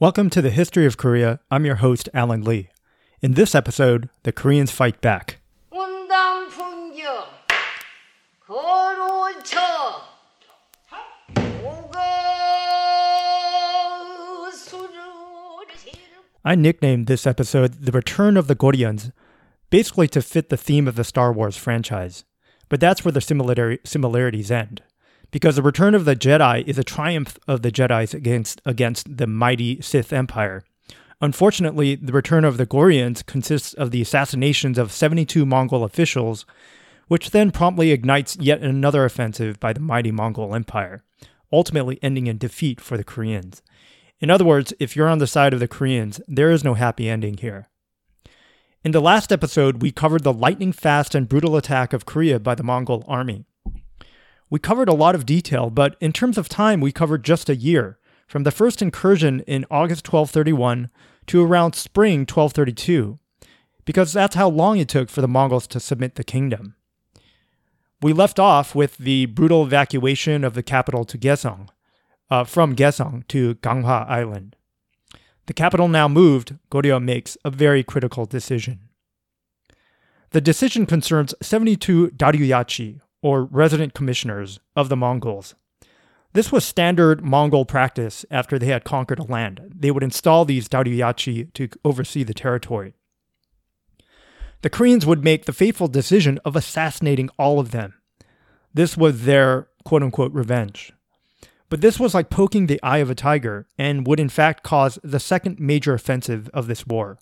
Welcome to the History of Korea. I'm your host, Alan Lee. In this episode, the Koreans fight back. I nicknamed this episode The Return of the Goryeons, basically to fit the theme of the Star Wars franchise. But that's where the similar- similarities end. Because the Return of the Jedi is a triumph of the Jedi's against, against the mighty Sith Empire. Unfortunately, the Return of the Goryeons consists of the assassinations of 72 Mongol officials, which then promptly ignites yet another offensive by the mighty Mongol Empire, ultimately ending in defeat for the Koreans. In other words, if you're on the side of the Koreans, there is no happy ending here. In the last episode, we covered the lightning fast and brutal attack of Korea by the Mongol army. We covered a lot of detail, but in terms of time, we covered just a year, from the first incursion in August 1231 to around spring 1232, because that's how long it took for the Mongols to submit the kingdom. We left off with the brutal evacuation of the capital to Kaesong, uh, from Kaesong to Ganghwa Island. The capital now moved, Goryeo makes a very critical decision. The decision concerns 72 daryuyachi, or resident commissioners, of the Mongols. This was standard Mongol practice after they had conquered a land. They would install these daryuyachi to oversee the territory. The Koreans would make the fateful decision of assassinating all of them. This was their quote unquote revenge. But this was like poking the eye of a tiger and would in fact cause the second major offensive of this war.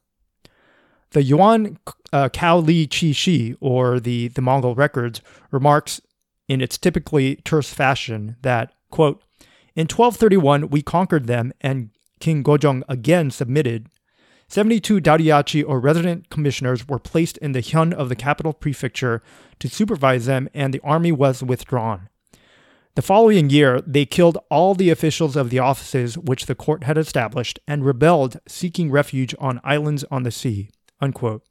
The Yuan uh, Kao Li Chi Shi, or the, the Mongol records, remarks in its typically terse fashion that, quote, in 1231 we conquered them and King Gojong again submitted. 72 daryuyachi or resident commissioners were placed in the hyun of the capital prefecture to supervise them and the army was withdrawn. The following year, they killed all the officials of the offices which the court had established and rebelled, seeking refuge on islands on the sea. Unquote.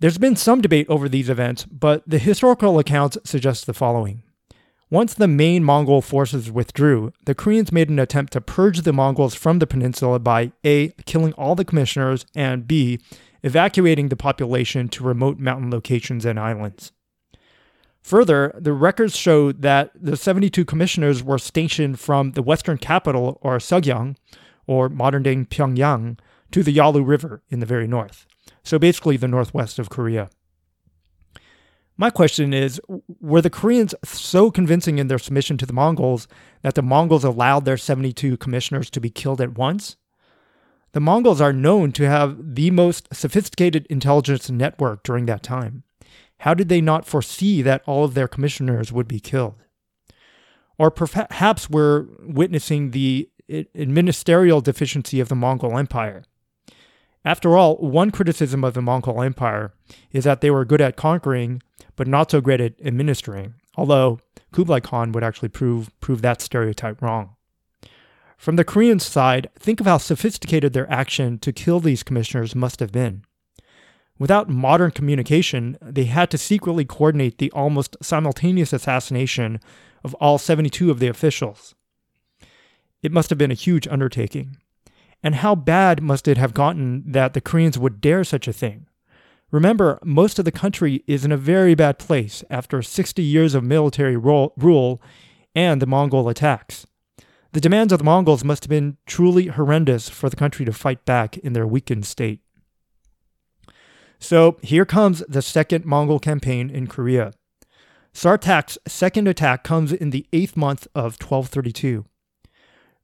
There's been some debate over these events, but the historical accounts suggest the following. Once the main Mongol forces withdrew, the Koreans made an attempt to purge the Mongols from the peninsula by A. killing all the commissioners, and B. evacuating the population to remote mountain locations and islands. Further, the records show that the 72 commissioners were stationed from the western capital, or Sogyeong, or modern day Pyongyang, to the Yalu River in the very north. So basically, the northwest of Korea. My question is Were the Koreans so convincing in their submission to the Mongols that the Mongols allowed their 72 commissioners to be killed at once? The Mongols are known to have the most sophisticated intelligence network during that time. How did they not foresee that all of their commissioners would be killed? Or perhaps we're witnessing the ministerial deficiency of the Mongol Empire. After all, one criticism of the Mongol Empire is that they were good at conquering, but not so great at administering, although Kublai Khan would actually prove, prove that stereotype wrong. From the Korean side, think of how sophisticated their action to kill these commissioners must have been. Without modern communication, they had to secretly coordinate the almost simultaneous assassination of all 72 of the officials. It must have been a huge undertaking. And how bad must it have gotten that the Koreans would dare such a thing? Remember, most of the country is in a very bad place after 60 years of military rule and the Mongol attacks. The demands of the Mongols must have been truly horrendous for the country to fight back in their weakened state. So here comes the second Mongol campaign in Korea. Sartak's second attack comes in the eighth month of 1232.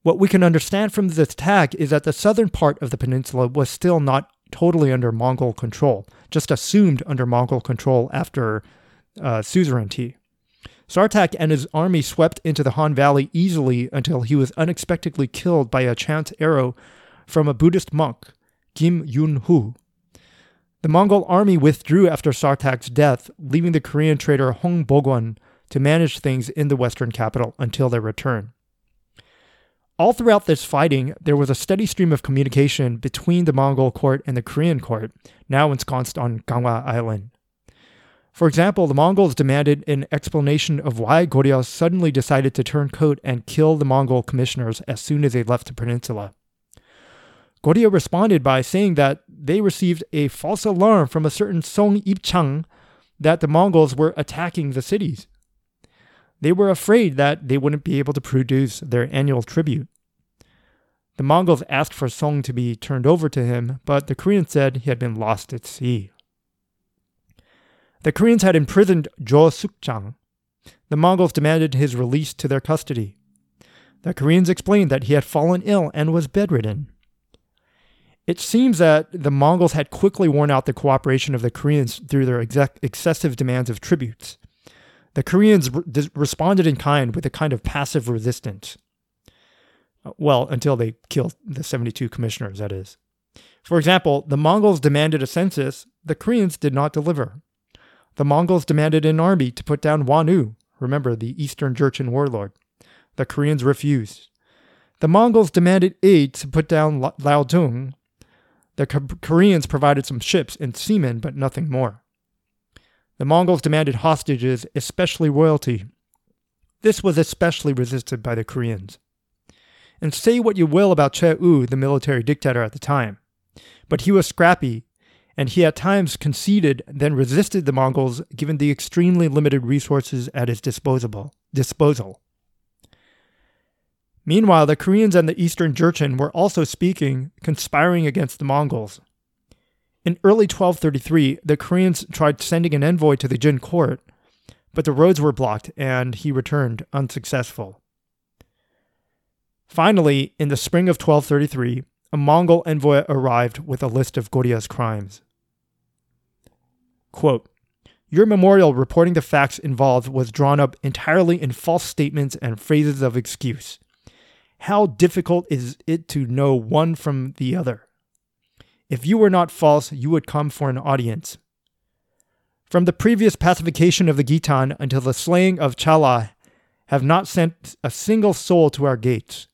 What we can understand from this attack is that the southern part of the peninsula was still not totally under Mongol control, just assumed under Mongol control after uh, suzerainty. Sartak and his army swept into the Han Valley easily until he was unexpectedly killed by a chance arrow from a Buddhist monk, Kim Yun Hu. The Mongol army withdrew after Sartak's death, leaving the Korean trader Hong Bog-weon to manage things in the western capital until their return. All throughout this fighting, there was a steady stream of communication between the Mongol court and the Korean court, now ensconced on Ganghwa Island. For example, the Mongols demanded an explanation of why Goryeo suddenly decided to turn coat and kill the Mongol commissioners as soon as they left the peninsula. Goryeo responded by saying that they received a false alarm from a certain Song Ipchang that the Mongols were attacking the cities. They were afraid that they wouldn't be able to produce their annual tribute. The Mongols asked for Song to be turned over to him, but the Koreans said he had been lost at sea. The Koreans had imprisoned Jo Sukchang. The Mongols demanded his release to their custody. The Koreans explained that he had fallen ill and was bedridden. It seems that the Mongols had quickly worn out the cooperation of the Koreans through their excessive demands of tributes. The Koreans re- responded in kind with a kind of passive resistance. Uh, well, until they killed the 72 commissioners, that is. For example, the Mongols demanded a census, the Koreans did not deliver. The Mongols demanded an army to put down Wanu, remember the Eastern Jurchen warlord. The Koreans refused. The Mongols demanded aid to put down Liaodong. The Koreans provided some ships and seamen, but nothing more. The Mongols demanded hostages, especially royalty. This was especially resisted by the Koreans. And say what you will about Choe U, the military dictator at the time, but he was scrappy and he at times conceded, then resisted the Mongols given the extremely limited resources at his disposal. disposal. Meanwhile, the Koreans and the Eastern Jurchen were also speaking, conspiring against the Mongols. In early 1233, the Koreans tried sending an envoy to the Jin court, but the roads were blocked and he returned unsuccessful. Finally, in the spring of 1233, a Mongol envoy arrived with a list of Goryeo's crimes. Quote, Your memorial reporting the facts involved was drawn up entirely in false statements and phrases of excuse. How difficult is it to know one from the other? If you were not false, you would come for an audience. From the previous pacification of the Khitan until the slaying of Chala, have not sent a single soul to our gates.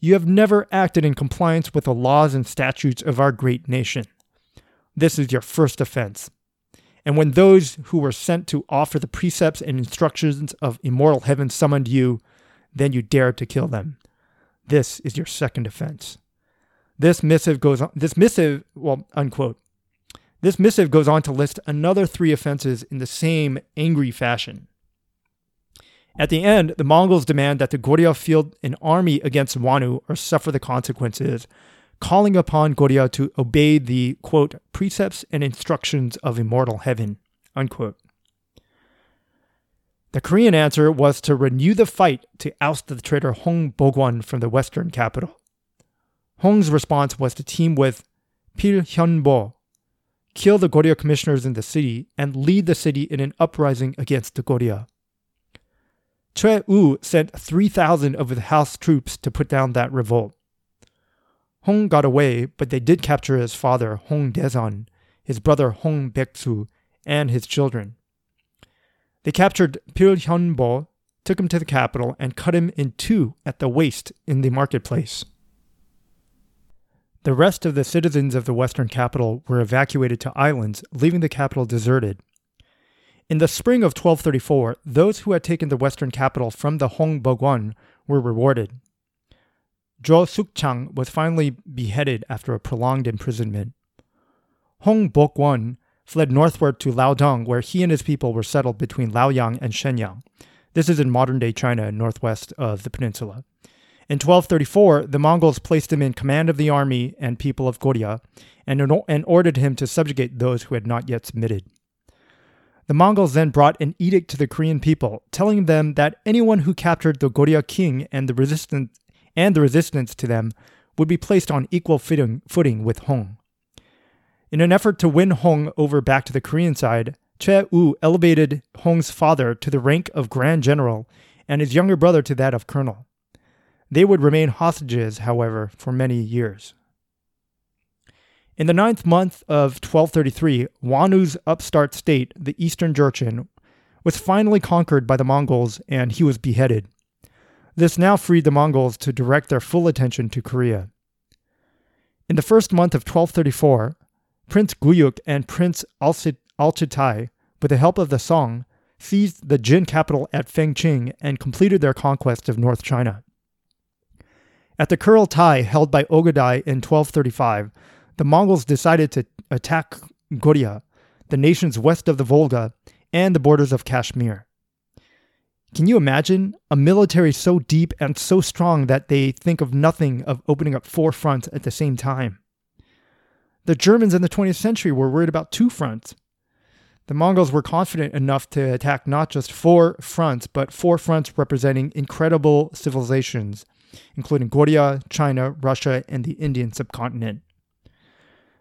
You have never acted in compliance with the laws and statutes of our great nation. This is your first offense. And when those who were sent to offer the precepts and instructions of immortal heaven summoned you, then you dared to kill them. This is your second offense. This missive goes on, this missive, well, unquote. This missive goes on to list another three offenses in the same angry fashion. At the end, the Mongols demand that the Goryeo field an army against Wanu or suffer the consequences, calling upon Goryeo to obey the, quote, precepts and instructions of immortal heaven, unquote. The Korean answer was to renew the fight to oust the traitor Hong Bog-weon from the western capital. Hong's response was to team with Pil Hyunbo, kill the Goryeo commissioners in the city, and lead the city in an uprising against the Goryeo. Choi Wu sent 3,000 of his house troops to put down that revolt. Hong got away, but they did capture his father, Hong Daesan, his brother Hong Baeksu, and his children. They captured Pil Hyunbo, took him to the capital, and cut him in two at the waist in the marketplace. The rest of the citizens of the western capital were evacuated to islands, leaving the capital deserted. In the spring of 1234, those who had taken the western capital from the Hong Bog-weon were rewarded. Jo Sukchang was finally beheaded after a prolonged imprisonment. Hong Bog-weon fled northward to Liaodong, where he and his people were settled between Liaoyang and Shenyang. This is in modern day China, northwest of the peninsula. In 1234, the Mongols placed him in command of the army and people of Goryeo and, and ordered him to subjugate those who had not yet submitted. The Mongols then brought an edict to the Korean people, telling them that anyone who captured the Goryeo king and the resistance and the resistance to them would be placed on equal footing with Hong. In an effort to win Hong over back to the Korean side, Choe U elevated Hong's father to the rank of Grand General and his younger brother to that of Colonel. They would remain hostages, however, for many years. In the ninth month of 1233, Wanu's upstart state, the Eastern Jurchen, was finally conquered by the Mongols and he was beheaded. This now freed the Mongols to direct their full attention to Korea. In the first month of 1234, Prince Guyuk and Prince Alchitai with the help of the Song, seized the Jin capital at Fengqing and completed their conquest of North China. At the Kurultai held by Ogadai in 1235, the Mongols decided to attack Goryeo, the nations west of the Volga and the borders of Kashmir. Can you imagine a military so deep and so strong that they think of nothing of opening up four fronts at the same time? The Germans in the 20th century were worried about two fronts. The Mongols were confident enough to attack not just four fronts, but four fronts representing incredible civilizations, including Goryeo, China, Russia, and the Indian subcontinent.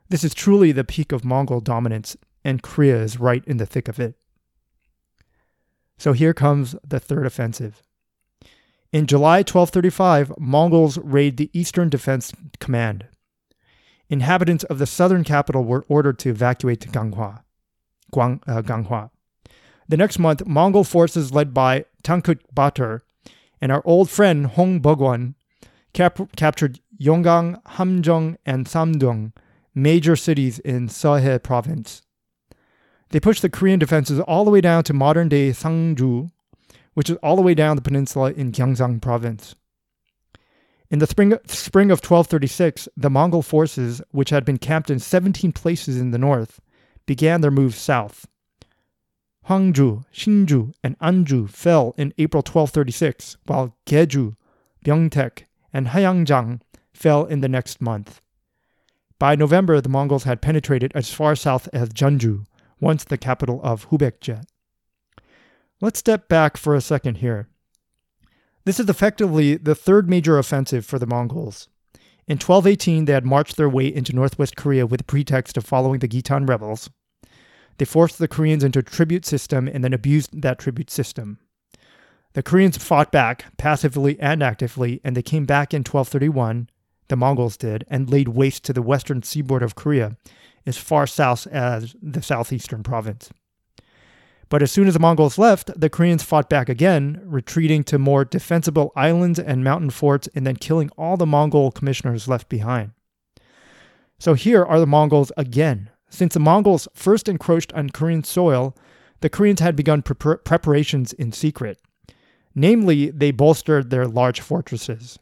This is truly the peak of Mongol dominance, and Korea is right in the thick of it. So here comes the third offensive. In July 1235, Mongols raid the Eastern Defense Command. Inhabitants of the southern capital were ordered to evacuate to Ganghwa. Guang, uh, Ganghwa. The next month, Mongol forces led by Tangkut Batur and our old friend Hong Bog-weon cap- captured Yongang, Hamjong, and Samdong, major cities in Seohae province. They pushed the Korean defenses all the way down to modern day Sangju, which is all the way down the peninsula in Gyeongsang province. In the spring, spring of 1236, the Mongol forces, which had been camped in 17 places in the north, began their move south. Hwangju, Shinju, and Anju fell in April 1236, while Gyeju, Byungtaek, and Hayangjang fell in the next month. By November, the Mongols had penetrated as far south as Jeonju, once the capital of Hubaekje. Let's step back for a second here. This is effectively the third major offensive for the Mongols. In 1218, they had marched their way into northwest Korea with the pretext of following the Khitan rebels. They forced the Koreans into a tribute system and then abused that tribute system. The Koreans fought back, passively and actively, and they came back in 1231, the Mongols did, and laid waste to the western seaboard of Korea as far south as the southeastern province. But as soon as the Mongols left, the Koreans fought back again, retreating to more defensible islands and mountain forts and then killing all the Mongol commissioners left behind. So here are the Mongols again. Since the Mongols first encroached on Korean soil, the Koreans had begun pre- preparations in secret. Namely, they bolstered their large fortresses.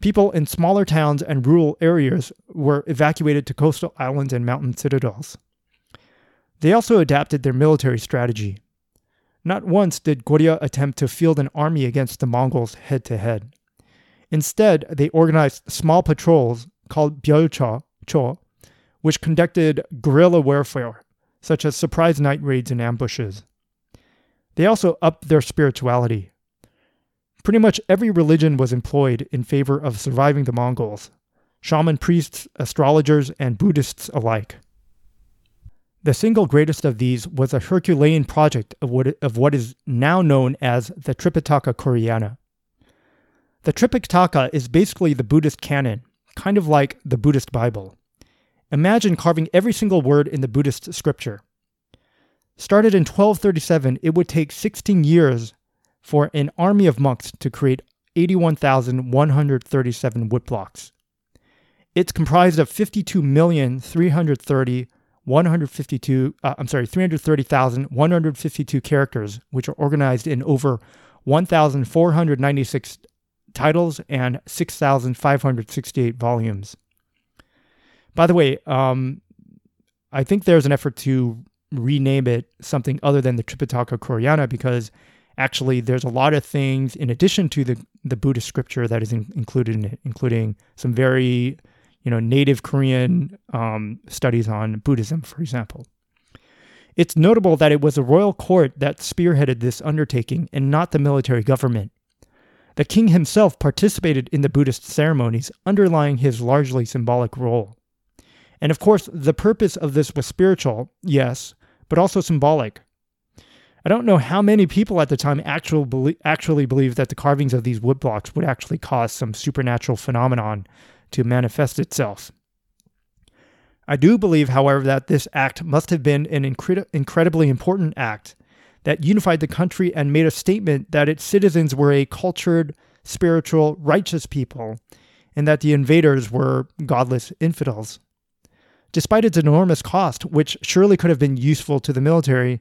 People in smaller towns and rural areas were evacuated to coastal islands and mountain citadels. They also adapted their military strategy. Not once did Goryeo attempt to field an army against the Mongols head to head. Instead, they organized small patrols called Byolcho, Cho, which conducted guerrilla warfare, such as surprise night raids and ambushes. They also upped their spirituality. Pretty much every religion was employed in favor of surviving the Mongols shaman priests, astrologers, and Buddhists alike. The single greatest of these was a Herculean project of what, of what is now known as the Tripitaka Koreana. The Tripitaka is basically the Buddhist canon, kind of like the Buddhist Bible. Imagine carving every single word in the Buddhist scripture. Started in 1237, it would take 16 years for an army of monks to create 81,137 woodblocks. It's comprised of 52,330 152 uh, I'm sorry 330,152 characters which are organized in over 1,496 titles and 6,568 volumes. By the way, um, I think there's an effort to rename it something other than the Tripitaka Koreana because actually there's a lot of things in addition to the the Buddhist scripture that is in, included in it, including some very you know native Korean um, studies on Buddhism, for example. It's notable that it was the royal court that spearheaded this undertaking and not the military government. The king himself participated in the Buddhist ceremonies, underlying his largely symbolic role. And of course, the purpose of this was spiritual, yes, but also symbolic. I don't know how many people at the time actually, actually believed that the carvings of these woodblocks would actually cause some supernatural phenomenon to manifest itself. I do believe, however, that this act must have been an incred- incredibly important act that unified the country and made a statement that its citizens were a cultured, spiritual, righteous people, and that the invaders were godless infidels. Despite its enormous cost, which surely could have been useful to the military,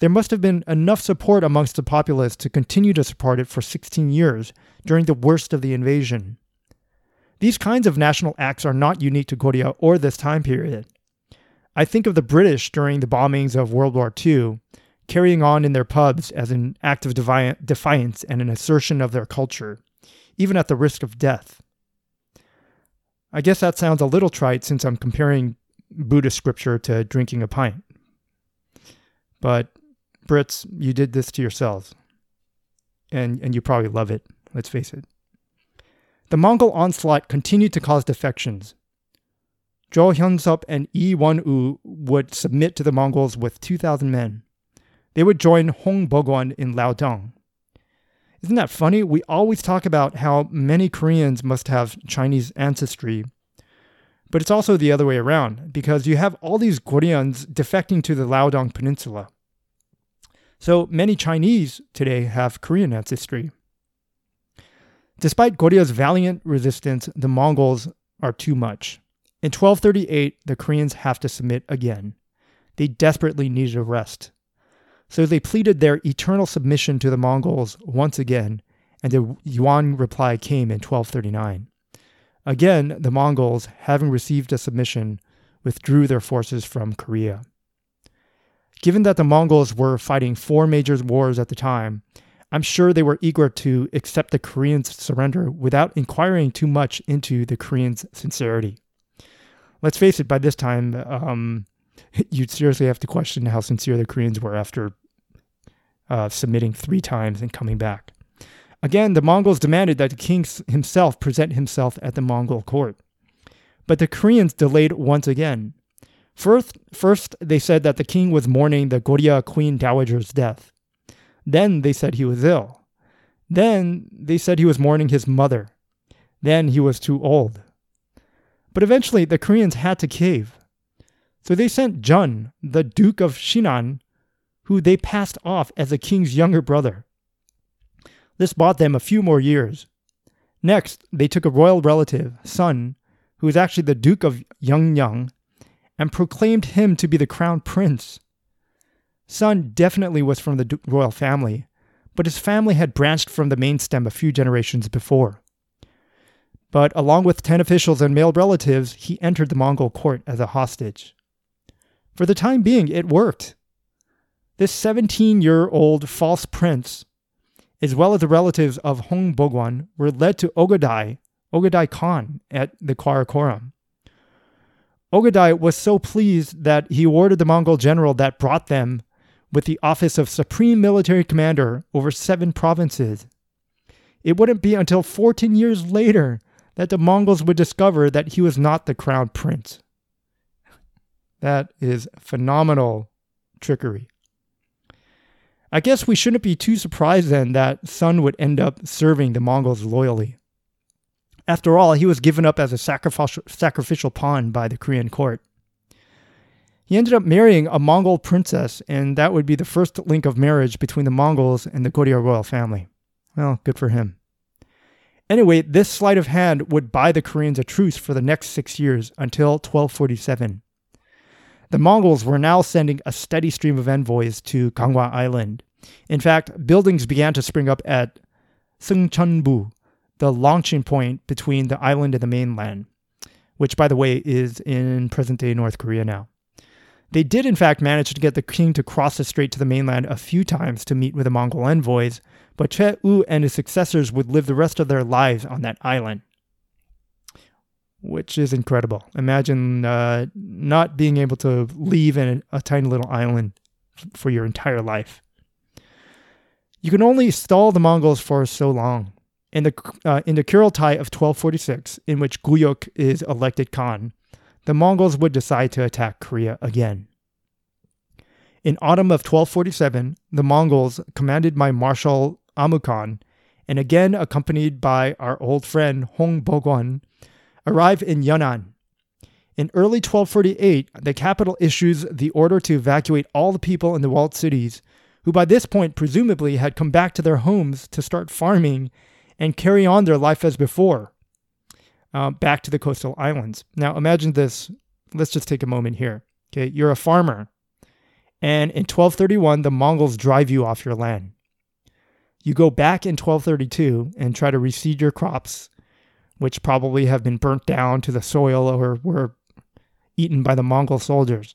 there must have been enough support amongst the populace to continue to support it for 16 years during the worst of the invasion. These kinds of national acts are not unique to Korea or this time period. I think of the British during the bombings of World War II, carrying on in their pubs as an act of defiance and an assertion of their culture, even at the risk of death. I guess that sounds a little trite since I'm comparing Buddhist scripture to drinking a pint. But Brits, you did this to yourselves. And, and you probably love it, let's face it. The Mongol onslaught continued to cause defections. Zhou Hyunsup and Yi Won-woo would submit to the Mongols with 2,000 men. They would join Hong Bog-weon in Liaodong. Isn't that funny? We always talk about how many Koreans must have Chinese ancestry, but it's also the other way around because you have all these Goryeons defecting to the Liaodong Peninsula. So many Chinese today have Korean ancestry. Despite Goryeo valiant resistance, the Mongols are too much. In 1238, the Koreans have to submit again. They desperately needed a rest. So they pleaded their eternal submission to the Mongols once again, and the Yuan reply came in 1239. Again, the Mongols, having received a submission, withdrew their forces from Korea. Given that the Mongols were fighting four major wars at the time, I'm sure they were eager to accept the Koreans' surrender without inquiring too much into the Koreans' sincerity. Let's face it, by this time, um, you'd seriously have to question how sincere the Koreans were after uh, submitting three times and coming back. Again, the Mongols demanded that the king himself present himself at the Mongol court. But the Koreans delayed once again. First, first, they said that the king was mourning the Goryeo queen dowager's death. Then they said he was ill. Then they said he was mourning his mother. Then he was too old. But eventually the Koreans had to cave. So they sent Jun, the Duke of Shinan, who they passed off as the king's younger brother. This bought them a few more years. Next, they took a royal relative, Sun, who was actually the Duke of Yeongyang, and proclaimed him to be the crown prince. Sun definitely was from the royal family, but his family had branched from the main stem a few generations before. But along with 10 officials and male relatives, he entered the Mongol court as a hostage. For the time being, it worked. This 17 year old false prince, as well as the relatives of Hong Bog-weon, were led to Ogadai, Ogadai Khan, at the Karakoram. Ogadai was so pleased that he ordered the Mongol general that brought them with the office of Supreme Military Commander over seven provinces. It wouldn't be until 14 years later that the Mongols would discover that he was not the crown prince. That is phenomenal trickery. I guess we shouldn't be too surprised then that Sun would end up serving the Mongols loyally. After all, he was given up as a sacrificial, pawn by the Korean court. He ended up marrying a Mongol princess, and that would be the first link of marriage between the Mongols and the Goryeo royal family. Well, good for him. Anyway, this sleight of hand would buy the Koreans a truce for the next six years until 1247. The Mongols were now sending a steady stream of envoys to Ganghwa Island. In fact, buildings began to spring up at Seungcheonbu, the launching point between the island and the mainland, which, by the way, is in present day North Korea now. They did, in fact, manage to get the king to cross the strait to the mainland a few times to meet with the Mongol envoys, but Choe U and his successors would live the rest of their lives on that island, which is incredible. Imagine uh, not being able to leave in a, a tiny little island for your entire life. You can only stall the Mongols for so long. In the, uh, in the Kurultai of 1246, in which Guyuk is elected Khan, the Mongols would decide to attack Korea again. In autumn of 1247, the Mongols, commanded by Marshal Amukan, and again accompanied by our old friend Hong Bog-weon, arrive in Yunnan. In early 1248, the capital issues the order to evacuate all the people in the walled cities, who by this point presumably had come back to their homes to start farming and carry on their life as before, uh, back to the coastal islands. Now, imagine this. Let's just take a moment here. Okay, you're a farmer, And in 1231, the Mongols drive you off your land. You go back in 1232 and try to reseed your crops, which probably have been burnt down to the soil or were eaten by the Mongol soldiers.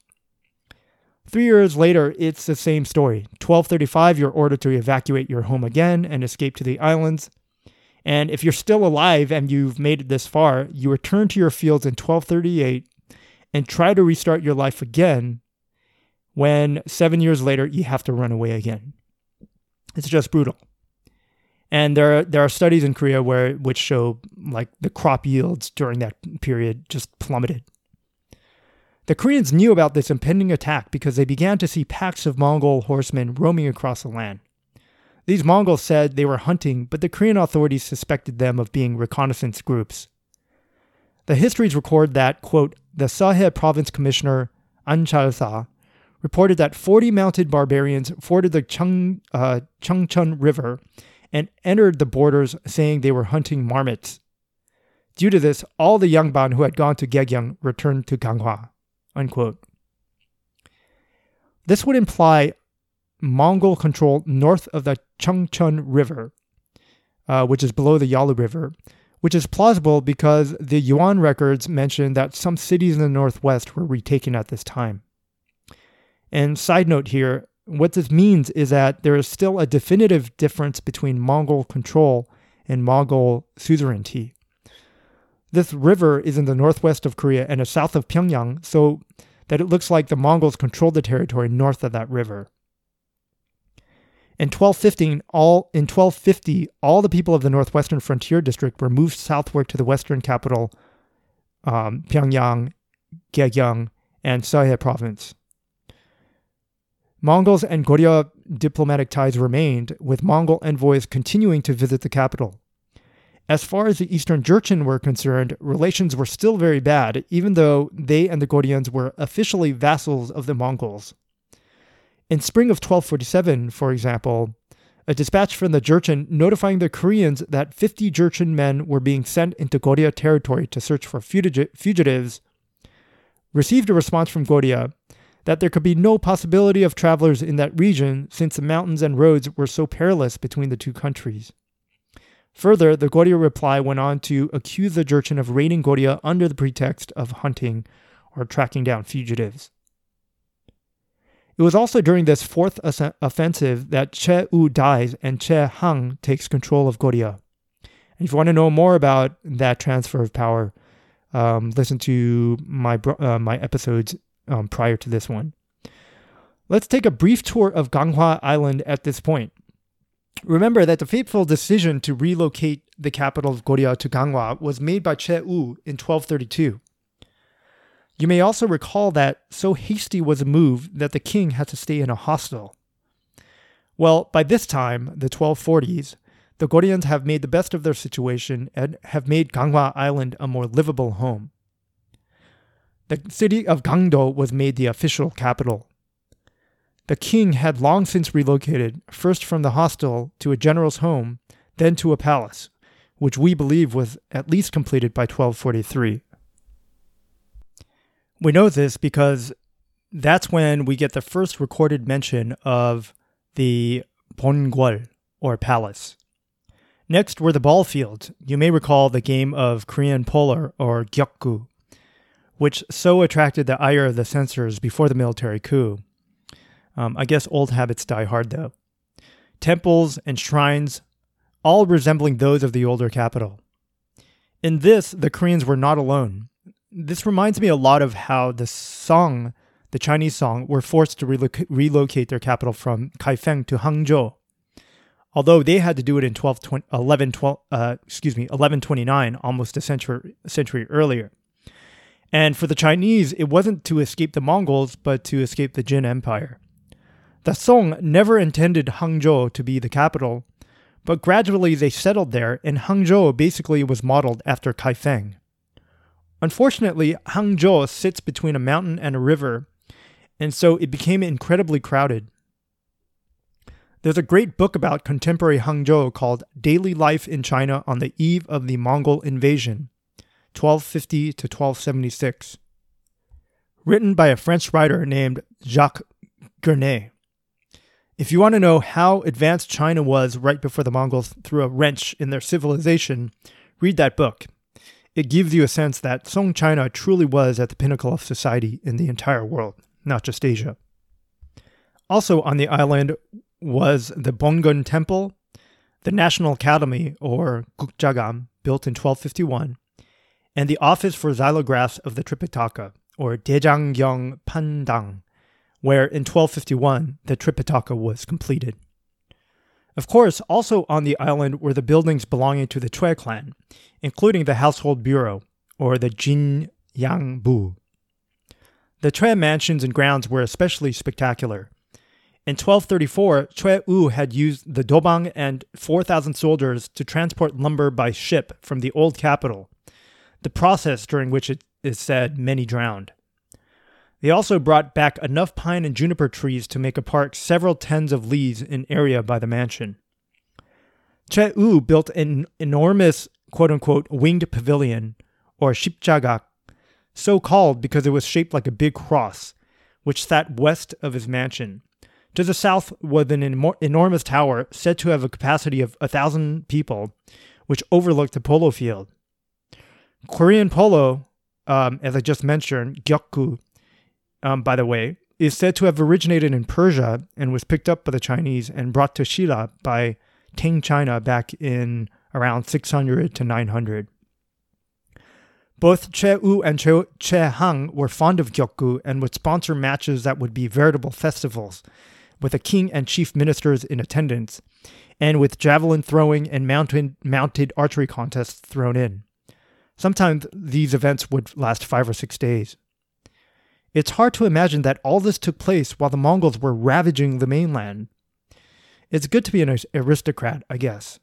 Three years later, it's the same story. 1235, you're ordered to evacuate your home again and escape to the islands. And if you're still alive and you've made it this far, you return to your fields in 1238 and try to restart your life again when seven years later you have to run away again. It's just brutal. And there are, there are studies in Korea where which show like the crop yields during that period just plummeted. The Koreans knew about this impending attack because they began to see packs of Mongol horsemen roaming across the land. These Mongols said they were hunting, but the Korean authorities suspected them of being reconnaissance groups. The histories record that, quote, the Seohae province commissioner An Chalsa reported that 40 mounted barbarians forded the Chung, uh, Chungchun River and entered the borders saying they were hunting marmots. Due to this, all the Yangban who had gone to Gyeogyang returned to Ganghwa. Unquote. This would imply Mongol control north of the Chungchun River, uh, which is below the Yalu River, which is plausible because the Yuan records mention that some cities in the northwest were retaken at this time. And side note here, what this means is that there is still a definitive difference between Mongol control and Mongol suzerainty. This river is in the northwest of Korea and is south of Pyongyang, so that it looks like the Mongols controlled the territory north of that river. In 1215, all in 1250, all the people of the northwestern frontier district were moved southward to the western capital, um, Pyongyang, Gyeogyang, and Seohae province. Mongols and Goryeo diplomatic ties remained, with Mongol envoys continuing to visit the capital. As far as the Eastern Jurchen were concerned, relations were still very bad, even though they and the Goryeans were officially vassals of the Mongols. In spring of 1247, for example, a dispatch from the Jurchen notifying the Koreans that 50 Jurchen men were being sent into Goryeo territory to search for fugitives received a response from Goryeo that there could be no possibility of travelers in that region since the mountains and roads were so perilous between the two countries. Further, the Goryeo reply went on to accuse the Jurchen of raiding Goryeo under the pretext of hunting or tracking down fugitives. It was also during this fourth offensive that Choe U dies and Choe Hang takes control of Goryeo. And if you want to know more about that transfer of power, um, listen to my uh, my episodes um, prior to this one. Let's take a brief tour of Ganghwa Island at this point. Remember that the fateful decision to relocate the capital of Goryeo to Ganghwa was made by Choe U in 1232. You may also recall that so hasty was the move that the king had to stay in a hostel. Well, by this time, the 1240s, the Goryeans have made the best of their situation and have made Ganghwa Island a more livable home. The city of Gangdo was made the official capital. The king had long since relocated, first from the hostel to a general's home, then to a palace, which we believe was at least completed by 1243. We know this because that's when we get the first recorded mention of the Bongwol, or palace. Next were the ball fields. You may recall the game of Korean Polar, or Gyeokgu, which so attracted the ire of the censors before the military coup. Um, I guess old habits die hard, though. Temples and shrines, all resembling those of the older capital. In this, the Koreans were not alone this reminds me a lot of how the Song, the Chinese Song, were forced to reloc- relocate their capital from Kaifeng to Hangzhou. Although they had to do it in 12, 20, 11, 12, uh, excuse me, 1129, almost a century, a century earlier. And for the Chinese, it wasn't to escape the Mongols, but to escape the Jin Empire. The Song never intended Hangzhou to be the capital, but gradually they settled there, and Hangzhou basically was modeled after Kaifeng. Unfortunately, Hangzhou sits between a mountain and a river, and so it became incredibly crowded. There's a great book about contemporary Hangzhou called Daily Life in China on the Eve of the Mongol Invasion, 1250 to 1276. Written by a French writer named Jacques Gernet. If you want to know how advanced China was right before the Mongols threw a wrench in their civilization, read that book. It gives you a sense that Song China truly was at the pinnacle of society in the entire world, not just Asia. Also on the island was the Bongun Temple, the National Academy, or Gukjagam, built in 1251, and the Office for Xylographs of the Tripitaka, or Daejangyeong Pandang, where in 1251 the Tripitaka was completed. Of course, also on the island were the buildings belonging to the Chue clan, including the Household Bureau, or the Jin Yang Bu. The Chue mansions and grounds were especially spectacular. In 1234, Choe U had used the Dobang and 4,000 soldiers to transport lumber by ship from the old capital, the process during which it is said many drowned. They also brought back enough pine and juniper trees to make a park several tens of leagues in area by the mansion. Choe U built an enormous quote unquote winged pavilion, or shipjagak, so called because it was shaped like a big cross, which sat west of his mansion. To the south was an enormous tower said to have a capacity of a thousand people, which overlooked the polo field. Korean polo, um, as I just mentioned, gyeokgu, um, by the way, is said to have originated in Persia and was picked up by the Chinese and brought to Shilla by Tang China back in around 600 to 900. Both Choe U and che, choe Hang were fond of Gyeokgu and would sponsor matches that would be veritable festivals, with a king and chief ministers in attendance, and with javelin throwing and mounted, mounted archery contests thrown in. Sometimes these events would last five or six days. It's hard to imagine that all this took place while the Mongols were ravaging the mainland. It's good to be an aristocrat, I guess.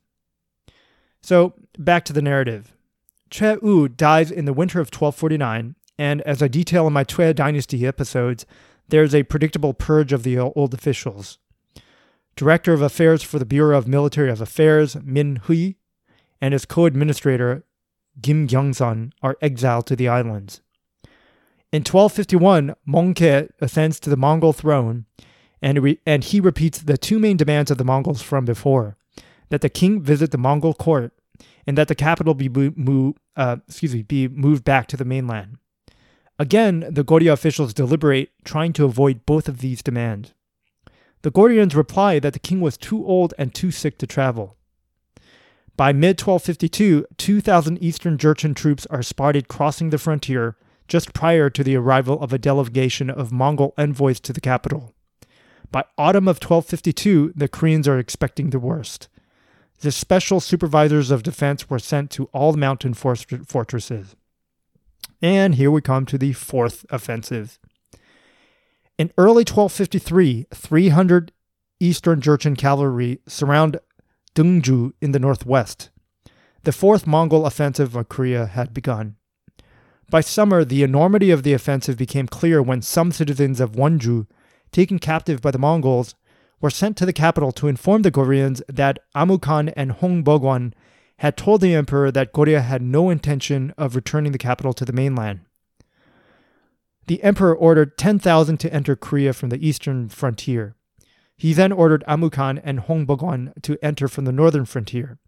So, back to the narrative. Choe U dies in the winter of 1249, and as I detail in my Chue Dynasty episodes, there's a predictable purge of the old officials. Director of Affairs for the Bureau of Military Affairs, Min Hui, and his co administrator, Kim Gyeongsan, are exiled to the islands. In 1251, Mongke ascends to the Mongol throne, and, re- and he repeats the two main demands of the Mongols from before that the king visit the Mongol court and that the capital be, mo- uh, excuse me, be moved back to the mainland. Again, the Goryeo officials deliberate, trying to avoid both of these demands. The Goryeons reply that the king was too old and too sick to travel. By mid 1252, 2,000 Eastern Jurchen troops are spotted crossing the frontier just prior to the arrival of a delegation of Mongol envoys to the capital. By autumn of 1252, the Koreans are expecting the worst. The special supervisors of defense were sent to all the mountain fortresses. And here we come to the fourth offensive. In early 1253, 300 Eastern Jurchen cavalry surround Dungju in the northwest. The fourth Mongol offensive of Korea had begun. By summer, the enormity of the offensive became clear when some citizens of Wonju, taken captive by the Mongols, were sent to the capital to inform the Koreans that Amukan and Hong Bog-weon had told the emperor that Goryeo had no intention of returning the capital to the mainland. The emperor ordered 10,000 to enter Korea from the eastern frontier. He then ordered Amukan and Hong Bog-weon to enter from the northern frontier.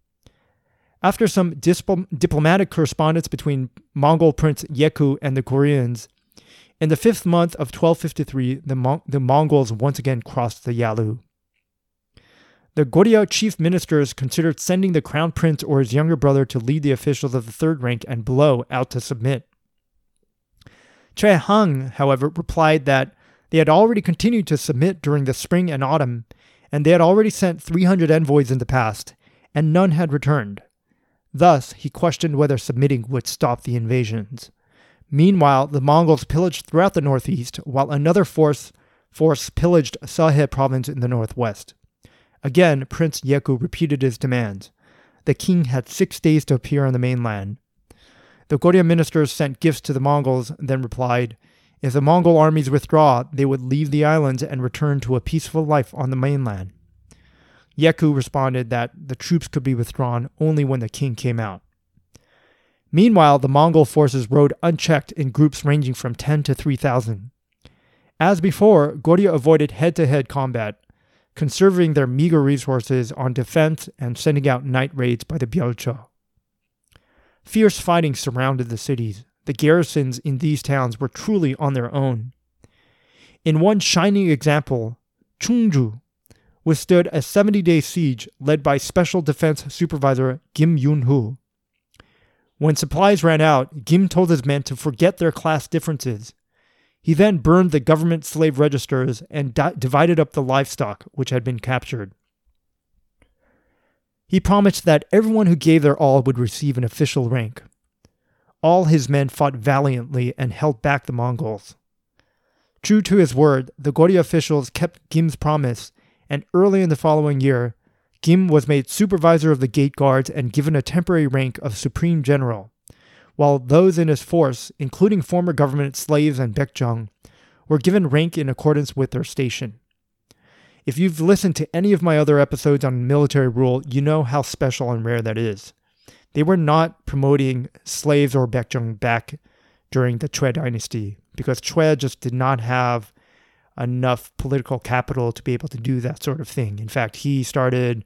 After some diplomatic correspondence between Mongol Prince Yeku and the Koreans, in the fifth month of 1253, the, Mon- the Mongols once again crossed the Yalu. The Goryeo chief ministers considered sending the crown prince or his younger brother to lead the officials of the third rank and below out to submit. Choe Hang, however, replied that they had already continued to submit during the spring and autumn, and they had already sent 300 envoys in the past, and none had returned. Thus, he questioned whether submitting would stop the invasions. Meanwhile, the Mongols pillaged throughout the northeast, while another force, force pillaged Seohae province in the northwest. Again, Prince Yeku repeated his demands. The king had six days to appear on the mainland. The Goryeo ministers sent gifts to the Mongols, then replied, If the Mongol armies withdraw, they would leave the islands and return to a peaceful life on the mainland. Yeku responded that the troops could be withdrawn only when the king came out. Meanwhile, the Mongol forces rode unchecked in groups ranging from 10 to 3,000. As before, Goryeo avoided head to head combat, conserving their meager resources on defense and sending out night raids by the Byolcho. Fierce fighting surrounded the cities. The garrisons in these towns were truly on their own. In one shining example, Chungju withstood a 70 day siege led by Special Defense Supervisor Kim Yun Hoo. When supplies ran out, Kim told his men to forget their class differences. He then burned the government slave registers and di- divided up the livestock which had been captured. He promised that everyone who gave their all would receive an official rank. All his men fought valiantly and held back the Mongols. True to his word, the Goryeo officials kept Kim's promise, and early in the following year, Kim was made supervisor of the gate guards and given a temporary rank of supreme general, while those in his force, including former government slaves and Baekjeong, were given rank in accordance with their station. If you've listened to any of my other episodes on military rule, you know how special and rare that is. They were not promoting slaves or Baekjeong back during the Choe dynasty because Choe just did not have enough political capital to be able to do that sort of thing. In fact, he started,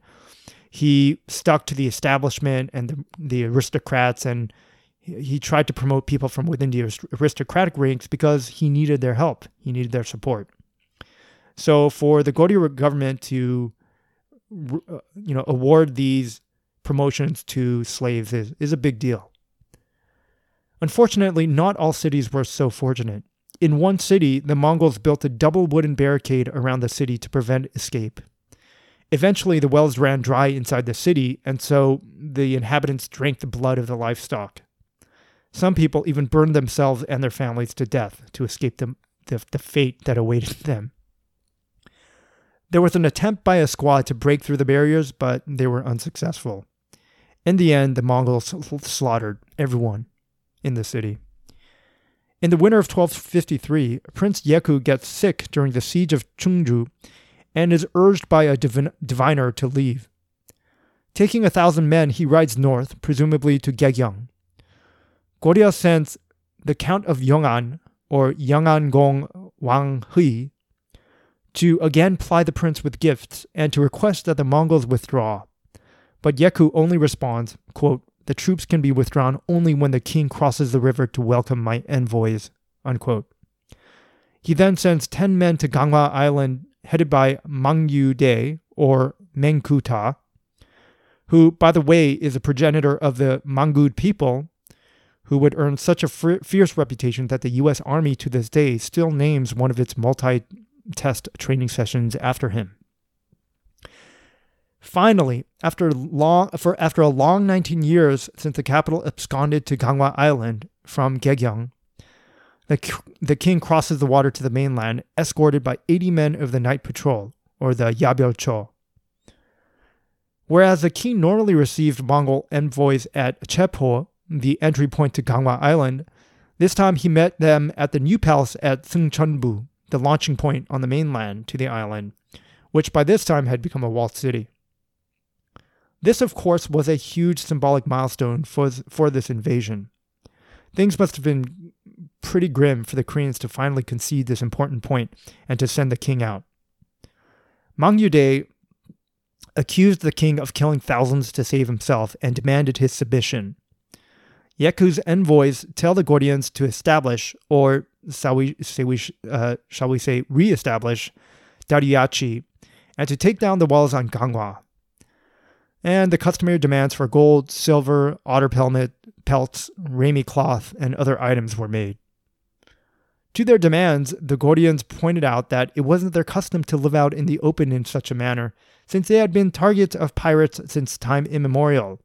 he stuck to the establishment and the, the aristocrats, and he, he tried to promote people from within the aristocratic ranks because he needed their help, he needed their support. So for the Goryeo government to, uh, you know, award these promotions to slaves is, is a big deal. Unfortunately, not all cities were so fortunate. In one city, the Mongols built a double wooden barricade around the city to prevent escape. Eventually, the wells ran dry inside the city, and so the inhabitants drank the blood of the livestock. Some people even burned themselves and their families to death to escape the, the, the fate that awaited them. There was an attempt by a squad to break through the barriers, but they were unsuccessful. In the end, the Mongols slaughtered everyone in the city. In the winter of 1253, Prince Yeku gets sick during the siege of Chungju and is urged by a divin- diviner to leave. Taking a thousand men, he rides north, presumably to Gyeogyang. Goryeo sends the Count of Yong'an, or Yong'an Gong Wang Hui, to again ply the prince with gifts and to request that the Mongols withdraw. But Yeku only responds, quote, The troops can be withdrawn only when the king crosses the river to welcome my envoys. Unquote. He then sends 10 men to Ganghwa Island, headed by Mangyu De, or Mengkuta, who, by the way, is a progenitor of the Mangud people, who would earn such a fierce reputation that the U.S. Army to this day still names one of its multi test training sessions after him. Finally, after long for after a long 19 years since the capital absconded to Ganghwa Island from Gyeogyang, the, the king crosses the water to the mainland, escorted by 80 men of the night patrol, or the Yabyolcho. Whereas the king normally received Mongol envoys at Chepo, the entry point to Ganghwa Island, this time he met them at the new palace at Sungchunbu, the launching point on the mainland to the island, which by this time had become a walled city. This, of course, was a huge symbolic milestone for, for this invasion. Things must have been pretty grim for the Koreans to finally concede this important point and to send the king out. Mang Yude accused the king of killing thousands to save himself and demanded his submission. Yeku's envoys tell the Goryeons to establish, or shall we say, we, uh, shall we say re-establish Dariachi and to take down the walls on Ganghwa. And the customary demands for gold, silver, otter pelmet, pelts, ramie cloth, and other items were made. To their demands, the Goryeons pointed out that it wasn't their custom to live out in the open in such a manner, since they had been targets of pirates since time immemorial.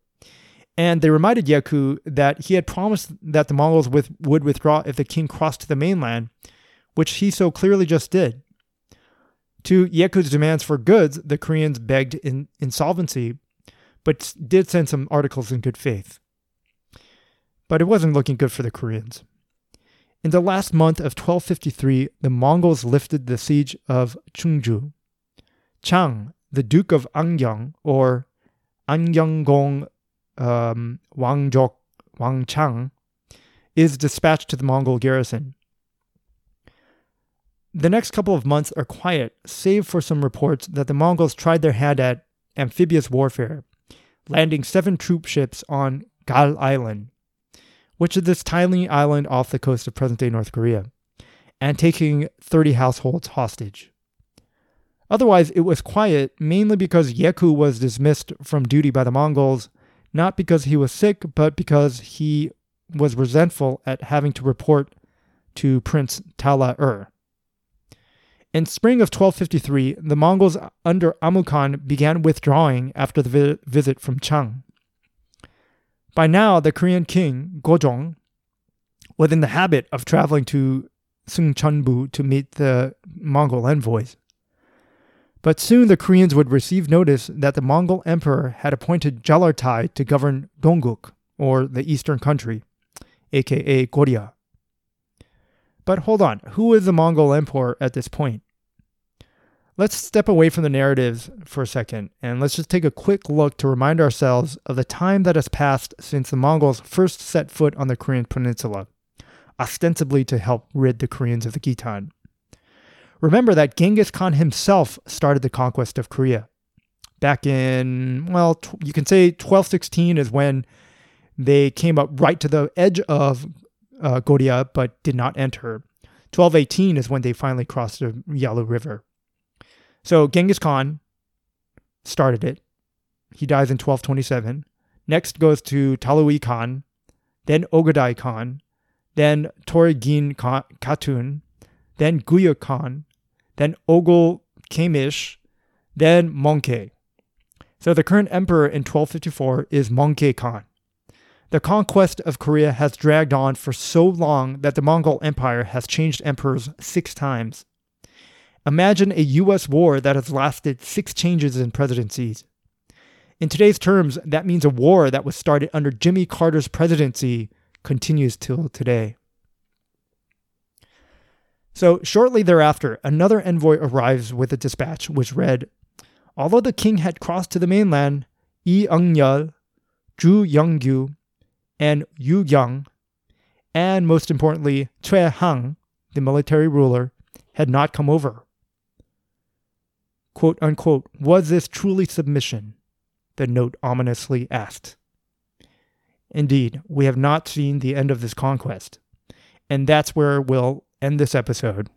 And they reminded Yeku that he had promised that the Mongols with, would withdraw if the king crossed to the mainland, which he so clearly just did. To Yeku's demands for goods, the Koreans begged in insolvency, but did send some articles in good faith. But it wasn't looking good for the Koreans. In the last month of 1253, the Mongols lifted the siege of Chungju. Chang, the Duke of Angyang, or Angyeonggong um, Wang Jok, Wang Chang, is dispatched to the Mongol garrison. the next couple of months are quiet, save for some reports that the Mongols tried their hand at amphibious warfare, landing seven troop ships on Gal Island, which is this tiny island off the coast of present day North Korea, and taking 30 households hostage. Otherwise, it was quiet mainly because Yeku was dismissed from duty by the Mongols, not because he was sick, but because he was resentful at having to report to Prince Tala Ur. In spring of 1253, the Mongols under Amukan began withdrawing after the vi- visit from Chang. By now, the Korean king, Gojong, was in the habit of traveling to Sungcheonbu to meet the Mongol envoys. But soon the Koreans would receive notice that the Mongol emperor had appointed Jalartai to govern Dongguk, or the eastern country, aka Goryeo. But hold on, who is the Mongol emperor at this point? Let's step away from the narratives for a second and let's just take a quick look to remind ourselves of the time that has passed since the Mongols first set foot on the Korean peninsula, ostensibly to help rid the Koreans of the Khitan. Remember that Genghis Khan himself started the conquest of Korea. Back in, well, you can say 1216 is when they came up right to the edge of uh, Goryeo but did not enter. 1218 is when they finally crossed the Yalu River. So Genghis Khan started it. He dies in 1227. Next goes to Tolui Khan, then Ögedei Khan, then Töregene Khatun, then Guya Khan, then Ogul Kamish, then Möngke. So the current emperor in 1254 is Möngke Khan. The conquest of Korea has dragged on for so long that the Mongol Empire has changed emperors six times. Imagine a US war that has lasted six changes in presidencies. In today's terms, that means a war that was started under Jimmy Carter's presidency continues till today. So, shortly thereafter, another envoy arrives with a dispatch which read Although the king had crossed to the mainland, Yi Eungyul, Zhu Yongyu, and Yu Yang, and most importantly, Choe Hang, the military ruler, had not come over. Quote unquote, was this truly submission? The note ominously asked. Indeed, we have not seen the end of this conquest. And that's where we'll end this episode.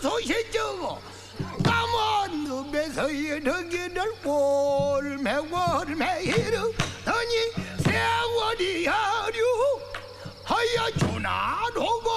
소시적 남은 늪에서의 덕이를 월매 월매 이르더니 세월이 하류 하여 주나 로고